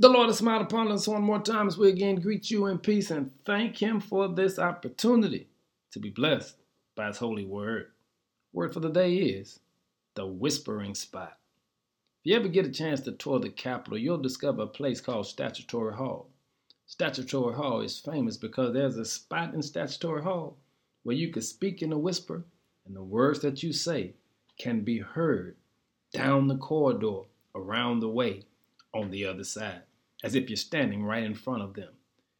The Lord has smiled upon us one more time as we again greet you in peace and thank Him for this opportunity to be blessed by His holy word. Word for the day is the whispering spot. If you ever get a chance to tour the Capitol, you'll discover a place called Statuary Hall. Statuary Hall is famous because there's a spot in Statuary Hall where you can speak in a whisper and the words that you say can be heard down the corridor, around the way, on the other side as if you're standing right in front of them.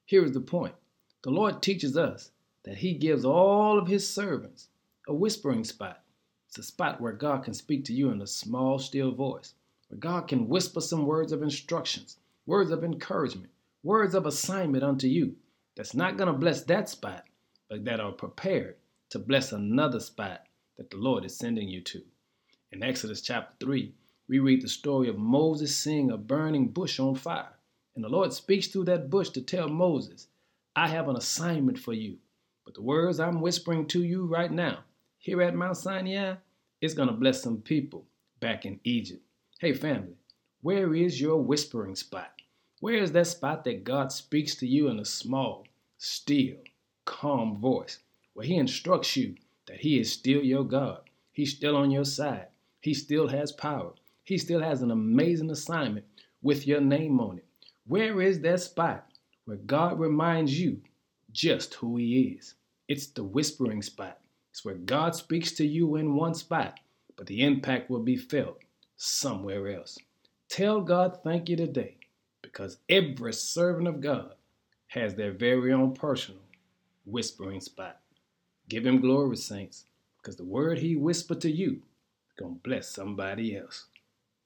Here is the point the Lord teaches us that He gives all of His servants a whispering spot. It's a spot where God can speak to you in a small, still voice, where God can whisper some words of instructions, words of encouragement, words of assignment unto you that's not going to bless that spot, but that are prepared to bless another spot that the Lord is sending you to. In Exodus chapter 3, we read the story of Moses seeing a burning bush on fire. And the Lord speaks through that bush to tell Moses, I have an assignment for you. But the words I'm whispering to you right now, here at Mount Sinai, is going to bless some people back in Egypt. Hey, family, where is your whispering spot? Where is that spot that God speaks to you in a small, still, calm voice, where He instructs you that He is still your God? He's still on your side. He still has power. He still has an amazing assignment with your name on it. Where is that spot where God reminds you just who He is? It's the whispering spot. It's where God speaks to you in one spot, but the impact will be felt somewhere else. Tell God thank you today because every servant of God has their very own personal whispering spot. Give Him glory, saints, because the word He whispered to you is going to bless somebody else.